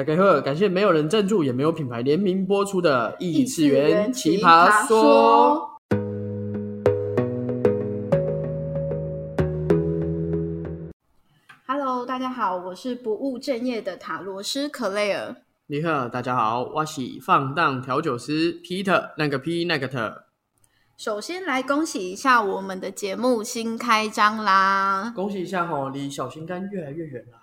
大家好，感谢没有人赞助也没有品牌联名播出的异次元奇奇葩葩说。Hello，大家好，我是不务正业的塔罗师克莱尔。你好，大家好，我是放荡调酒师 Peter，那个 P 那个特。首先来恭喜一下我们的节目新开张啦！恭喜一下哈，离小心肝越来越远了。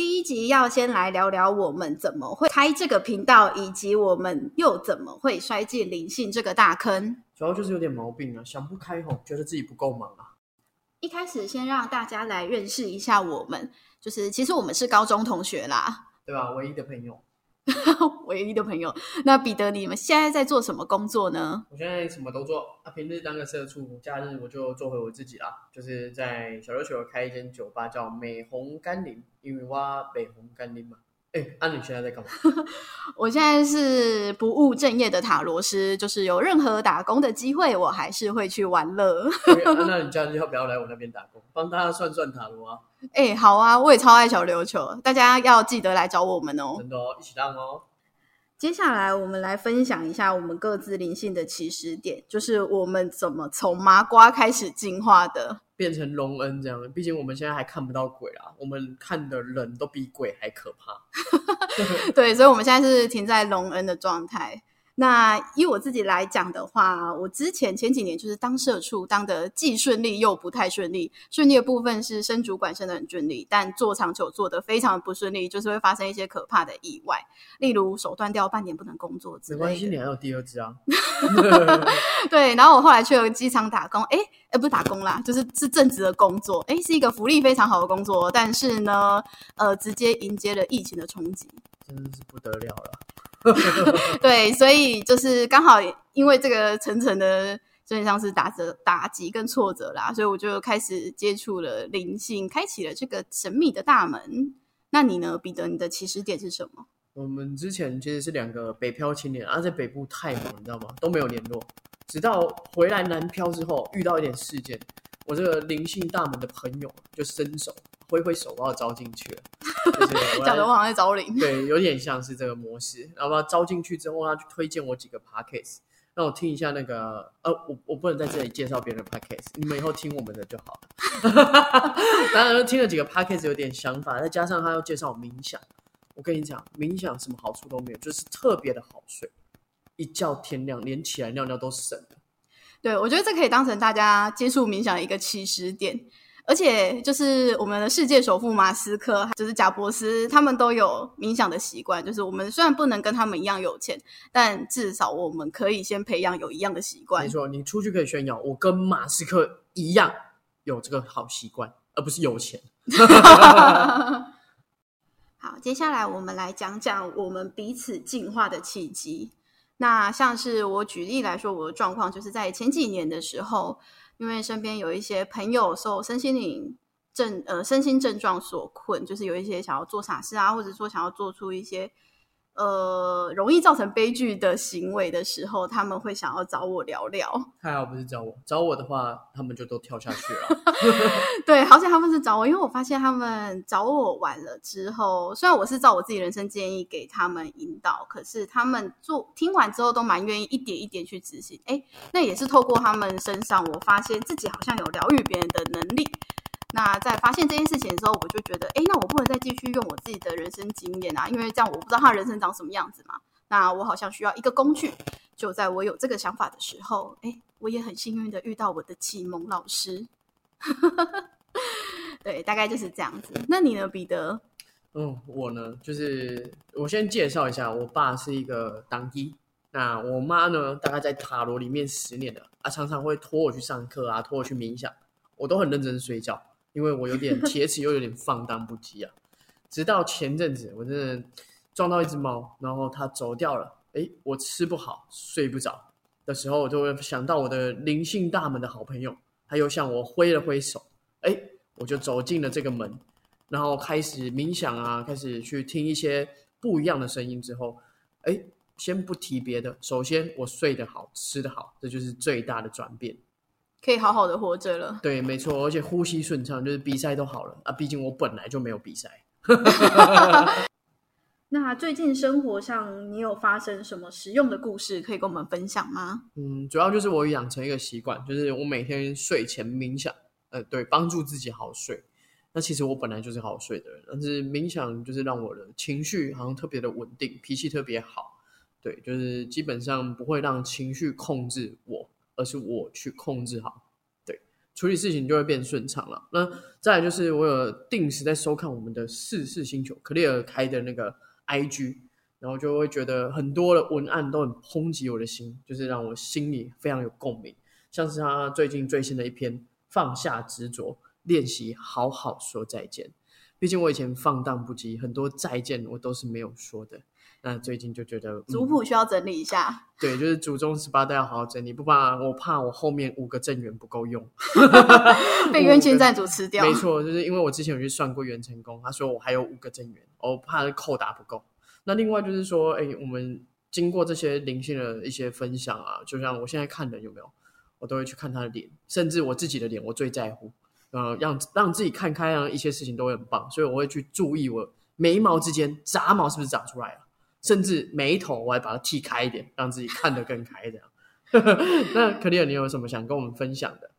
第一集要先来聊聊我们怎么会开这个频道，以及我们又怎么会摔进灵性这个大坑。主要就是有点毛病啊，想不开吼，觉得自己不够忙啊。一开始先让大家来认识一下我们，就是其实我们是高中同学啦，对吧？唯一的朋友，唯一的朋友。那彼得，你们现在在做什么工作呢？我现在什么都做啊，平日当个社畜，假日我就做回我自己啦，就是在小琉球开一间酒吧，叫美红甘霖，因为挖美红甘霖嘛。哎，啊，你现在在干嘛？我现在是不务正业的塔罗师，就是有任何打工的机会，我还是会去玩乐。那你这样要不要来我那边打工，帮大家算算塔罗啊？哎、好啊，我也超爱小琉球，大家要记得来找我们哦。真的哦，一起当哦。接下来我们来分享一下我们各自灵性的起始点，就是我们怎么从麻瓜开始进化的。变成隆恩这样的，毕竟我们现在还看不到鬼啦，我们看的人都比鬼还可怕。对，所以我们现在是停在隆恩的状态。那以我自己来讲的话，我之前前几年就是当社畜，当的既顺利又不太顺利。顺利的部分是升主管升的很顺利，但做长久做的非常不顺利，就是会发生一些可怕的意外，例如手断掉，半年不能工作之没关系。你还有第二只啊。对，然后我后来去了机场打工，哎哎，不是打工啦，就是是正职的工作，哎，是一个福利非常好的工作，但是呢，呃，直接迎接了疫情的冲击。真的是不得了了。对，所以就是刚好因为这个层层的，有点像是打折、打击跟挫折啦，所以我就开始接触了灵性，开启了这个神秘的大门。那你呢，彼得？你的起始点是什么？我们之前其实是两个北漂青年，啊，在北部太忙，你知道吗？都没有联络。直到回来南漂之后，遇到一点事件，我这个灵性大门的朋友就伸手挥挥手把我招进去了，就是我讲的我好像在招领。对，有点像是这个模式。然后把他招进去之后，他去推荐我几个 podcast，让我听一下那个呃，我我不能在这里介绍别人的 podcast，你们以后听我们的就好了。当然，听了几个 podcast 有点想法，再加上他要介绍冥想，我跟你讲，冥想什么好处都没有，就是特别的好睡，一觉天亮，连起来尿尿都省了。对，我觉得这可以当成大家接触冥想的一个起始点。而且就是我们的世界首富马斯克，就是贾伯斯，他们都有冥想的习惯。就是我们虽然不能跟他们一样有钱，但至少我们可以先培养有一样的习惯没。错，你出去可以炫耀，我跟马斯克一样有这个好习惯，而不是有钱。好，接下来我们来讲讲我们彼此进化的契机。那像是我举例来说，我的状况就是在前几年的时候，因为身边有一些朋友受身心灵症呃身心症状所困，就是有一些想要做傻事啊，或者说想要做出一些呃容易造成悲剧的行为的时候，他们会想要找我聊聊。还好不是找我，找我的话，他们就都跳下去了。对，好像他们是找我，因为我发现他们找我完了之后，虽然我是照我自己人生建议给他们引导，可是他们做听完之后都蛮愿意一点一点去执行。哎，那也是透过他们身上，我发现自己好像有疗愈别人的能力。那在发现这件事情的时候，我就觉得，哎，那我不能再继续用我自己的人生经验啊，因为这样我不知道他人生长什么样子嘛。那我好像需要一个工具。就在我有这个想法的时候，哎，我也很幸运的遇到我的启蒙老师。对，大概就是这样子。那你呢，彼得？嗯，我呢，就是我先介绍一下，我爸是一个当医，那我妈呢，大概在塔罗里面十年了，啊，常常会拖我去上课啊，拖我去冥想，我都很认真睡觉，因为我有点 铁齿又有点放荡不羁啊。直到前阵子，我真的撞到一只猫，然后它走掉了，诶，我吃不好，睡不着的时候，我就会想到我的灵性大门的好朋友，他又向我挥了挥手，诶，我就走进了这个门。然后开始冥想啊，开始去听一些不一样的声音之后，哎，先不提别的，首先我睡得好，吃得好，这就是最大的转变。可以好好的活着了。对，没错，而且呼吸顺畅，就是比赛都好了啊。毕竟我本来就没有比赛。那最近生活上你有发生什么实用的故事可以跟我们分享吗？嗯，主要就是我养成一个习惯，就是我每天睡前冥想，呃，对，帮助自己好睡。那其实我本来就是好睡的人，但是冥想就是让我的情绪好像特别的稳定，脾气特别好。对，就是基本上不会让情绪控制我，而是我去控制好。对，处理事情就会变顺畅了。那再来就是我有定时在收看我们的四四星球 Clear 开的那个。I G，然后就会觉得很多的文案都很抨击我的心，就是让我心里非常有共鸣。像是他最近最新的一篇《放下执着，练习好好说再见》。毕竟我以前放荡不羁，很多再见我都是没有说的。那最近就觉得族谱需要整理一下。对，就是祖宗十八代要好好整理，不怕我怕我后面五个正缘不够用，被冤亲债主吃掉。没错，就是因为我之前有去算过元成功，他说我还有五个正缘，我怕扣打不够。那另外就是说，哎，我们经过这些灵性的一些分享啊，就像我现在看人有没有，我都会去看他的脸，甚至我自己的脸，我最在乎。呃，让让自己看开啊，一些事情都会很棒，所以我会去注意我眉毛之间杂毛是不是长出来了，甚至眉头我还把它剃开一点，让自己看得更开。这样。那克里尔，你有什么想跟我们分享的？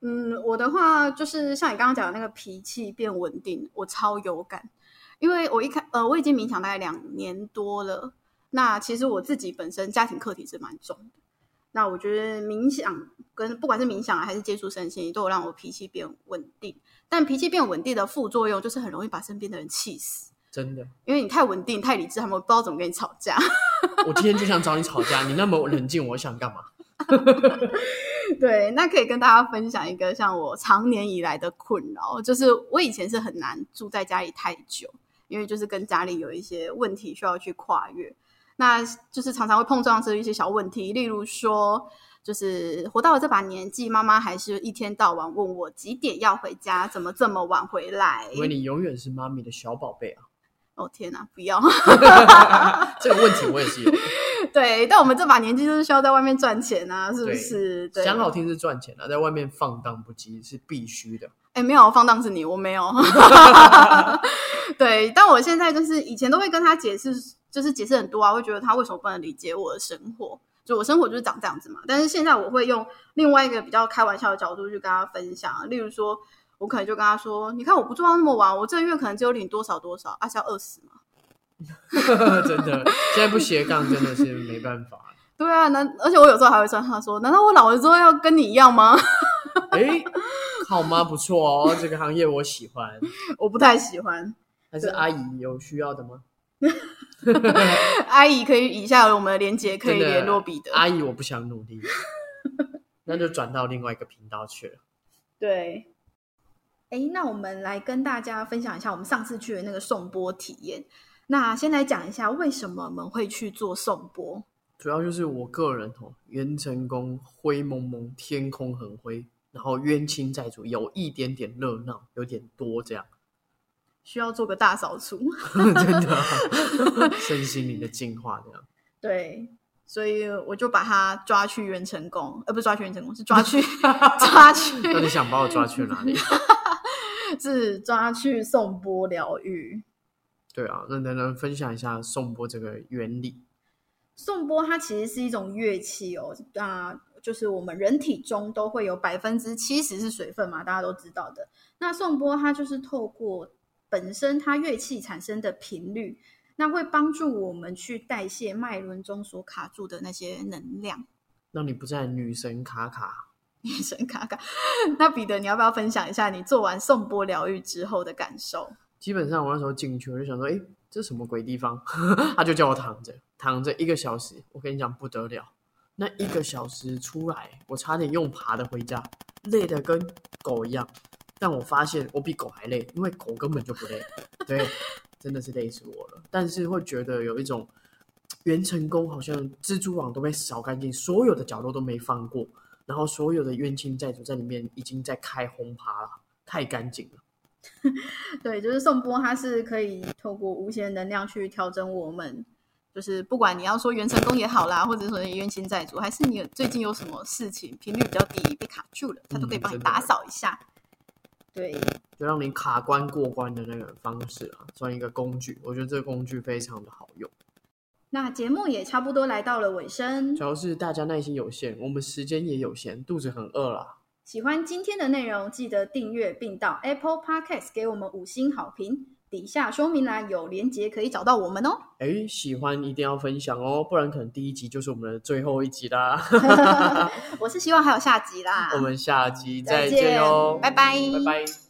嗯，我的话就是像你刚刚讲的那个脾气变稳定，我超有感。因为我一开呃，我已经冥想大概两年多了。那其实我自己本身家庭课题是蛮重的。那我觉得冥想跟不管是冥想还是接触身心，都有让我脾气变稳定。但脾气变稳定的副作用就是很容易把身边的人气死。真的，因为你太稳定、太理智，他们不知道怎么跟你吵架。我今天就想找你吵架，你那么冷静，我想干嘛？对，那可以跟大家分享一个像我常年以来的困扰，就是我以前是很难住在家里太久。因为就是跟家里有一些问题需要去跨越，那就是常常会碰撞出一些小问题，例如说，就是活到了这把年纪，妈妈还是一天到晚问我几点要回家，怎么这么晚回来？因为你永远是妈咪的小宝贝啊！哦天哪，不要 这个问题我也是有。对，但我们这把年纪就是需要在外面赚钱啊，是不是？讲好听是赚钱啊，在外面放荡不羁是必须的。哎，没有放荡是你，我没有。对，但我现在就是以前都会跟他解释，就是解释很多啊，会觉得他为什么不能理解我的生活，就我生活就是长这样子嘛。但是现在我会用另外一个比较开玩笑的角度去跟他分享，例如说，我可能就跟他说：“你看我不做到那么晚，我这个月可能只有领多少多少，而且要饿死嘛。”真的，现在不斜杠真的是没办法。对啊，难而且我有时候还会算他说：“难道我老了之后要跟你一样吗？” 哎。好吗？不错哦，这个行业我喜欢。我不太喜欢，还是阿姨有需要的吗？阿姨可以以下有我们的连接可以联络彼得。阿姨，我不想努力，那就转到另外一个频道去了。对，哎，那我们来跟大家分享一下我们上次去的那个送波体验。那先来讲一下为什么我们会去做送波。主要就是我个人哦，元成功灰蒙蒙，天空很灰。然后冤亲债主有一点点热闹，有点多，这样 需要做个大扫除，真的 身心灵的净化，这样对，所以我就把他抓去元成功，呃，不是抓去元成功，是抓去抓去。那你想把我抓去哪里？是抓去颂钵疗愈。对啊，那能不能分享一下颂钵这个原理？颂钵它其实是一种乐器哦，啊。就是我们人体中都会有百分之七十是水分嘛，大家都知道的。那颂钵它就是透过本身它乐器产生的频率，那会帮助我们去代谢脉轮中所卡住的那些能量，让你不再女神卡卡。女神卡卡。那彼得，你要不要分享一下你做完颂钵疗愈之后的感受？基本上我那时候进去，我就想说，哎，这什么鬼地方？他就叫我躺着，躺着一个小时。我跟你讲，不得了。那一个小时出来，我差点用爬的回家，累的跟狗一样。但我发现我比狗还累，因为狗根本就不累。对，真的是累死我了。但是会觉得有一种元成功，好像蜘蛛网都被扫干净，所有的角落都没放过，然后所有的冤亲债主在里面已经在开轰趴了，太干净了。对，就是颂钵，它是可以透过无限能量去调整我们。就是不管你要说元成功也好啦，或者说冤亲债主，还是你最近有什么事情频率比较低被卡住了，它都可以帮你打扫一下。对，就让你卡关过关的那个方式啊，算一个工具。我觉得这个工具非常的好用。那节目也差不多来到了尾声主，要是大家耐心有限，我们时间也有限，肚子很饿啦。喜欢今天的内容，记得订阅并到 Apple Podcast 给我们五星好评。底下说明栏有连结可以找到我们哦。哎，喜欢一定要分享哦，不然可能第一集就是我们的最后一集啦。我是希望还有下集啦。我们下集再见哟，拜拜拜拜。